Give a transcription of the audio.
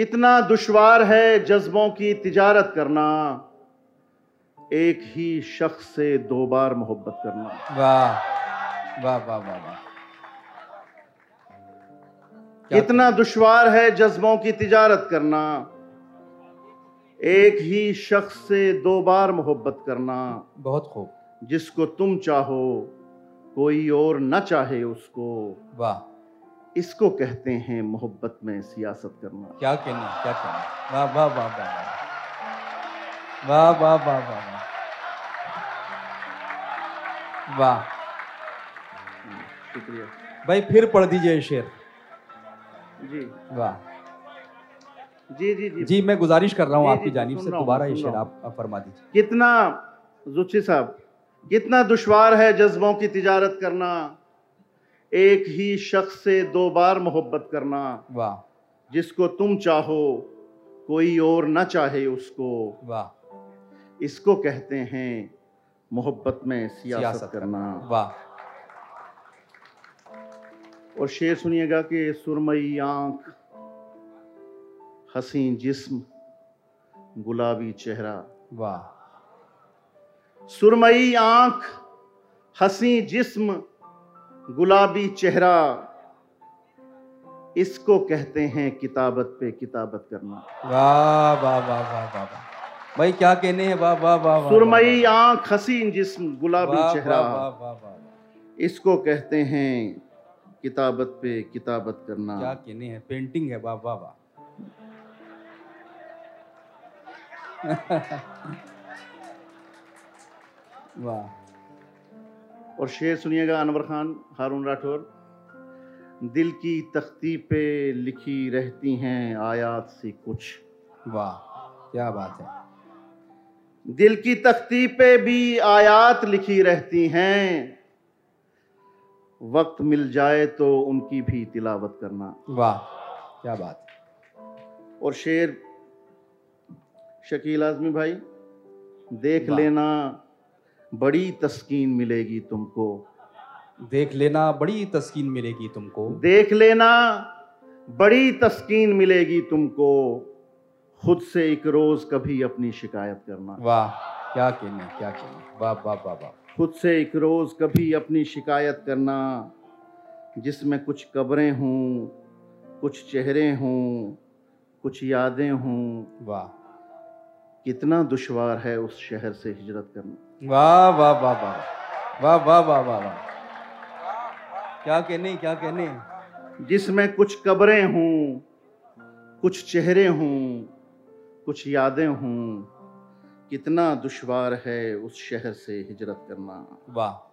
कितना दुश्वार है जज्बों की तिजारत करना एक ही शख्स से दो बार मोहब्बत करना। वाह वाह वाह वाह वाह। कितना दुश्वार है जज्बों की तिजारत करना एक ही शख्स से दो बार मोहब्बत करना। बहुत खूब। जिसको तुम चाहो कोई और न चाहे उसको। वाह। इसको कहते हैं मोहब्बत में सियासत करना। क्या कहना क्या कहना? वाह वाह वाह वाह वाह। वाह वाह वाह वाह वाह। शुक्रिया। भाई फिर पढ़ दीजिए शेर। जी। वाह। जी जी जी। जी मैं गुजारिश कर रहा हूँ आपकी जी, जानिब से दोबारा ये शेर आप फरमा दीजिए। कितना जुच्ची साहब कितना दुश्वार है जज्बों की तिजारत करना। एक ही शख्स से दो बार मोहब्बत करना। वाह। जिसको तुम चाहो कोई और ना चाहे उसको। वाह। इसको कहते हैं मोहब्बत में सियासत, सियासत करना। वाह। और शेर सुनिएगा कि सुरमई आँख हसीन जिस्म गुलाबी चेहरा। वाह। सुरमई आँख हसी जिस्म गुलाबी चेहरा इसको कहते हैं किताबत पे किताबत करना वाह वाह वाह वाह वाह वाह भाई क्या कहने हैं वाह वाह वाह सुरमई आँख हसीन जिस्म गुलाबी चेहरा वाह वाह वाह वाह इसको कहते हैं किताबत पे किताबत करना क्या कहने हैं पेंटिंग है वाह वाह वाह वाह और शेर सुनिएगा अनवर खान हारून राठौर। दिल की तख्ती पे लिखी रहती हैं आयात सी कुछ। वाह क्या बात है। दिल की तख्ती पे भी आयात लिखी रहती हैं। वक्त मिल जाए तो उनकी भी तिलावत करना। वाह क्या बात और शेर शकील आजमी भाई देख। लेना बड़ी तस्कीन मिलेगी तुमको। देख लेना बड़ी तस्कीन मिलेगी तुमको। देख लेना बड़ी तस्कीन मिलेगी तुमको। खुद से एक रोज कभी अपनी शिकायत करना। वाह क्या कहने क्या कहने। वाह वाह वाह वाह। खुद से एक रोज कभी अपनी शिकायत करना जिसमें कुछ कब्रें हों कुछ चेहरे हों कुछ यादें हों। वाह। कितना दुश्वार है उस शहर से हिजरत करना। वाह वाह वाह वाह। वाह वाह वाह वाह वाह। क्या कहने क्या कहने? जिसमें कुछ कब्रें हों कुछ चेहरे हों कुछ यादें हों कितना दुश्वार है उस शहर से हिजरत करना। वाह।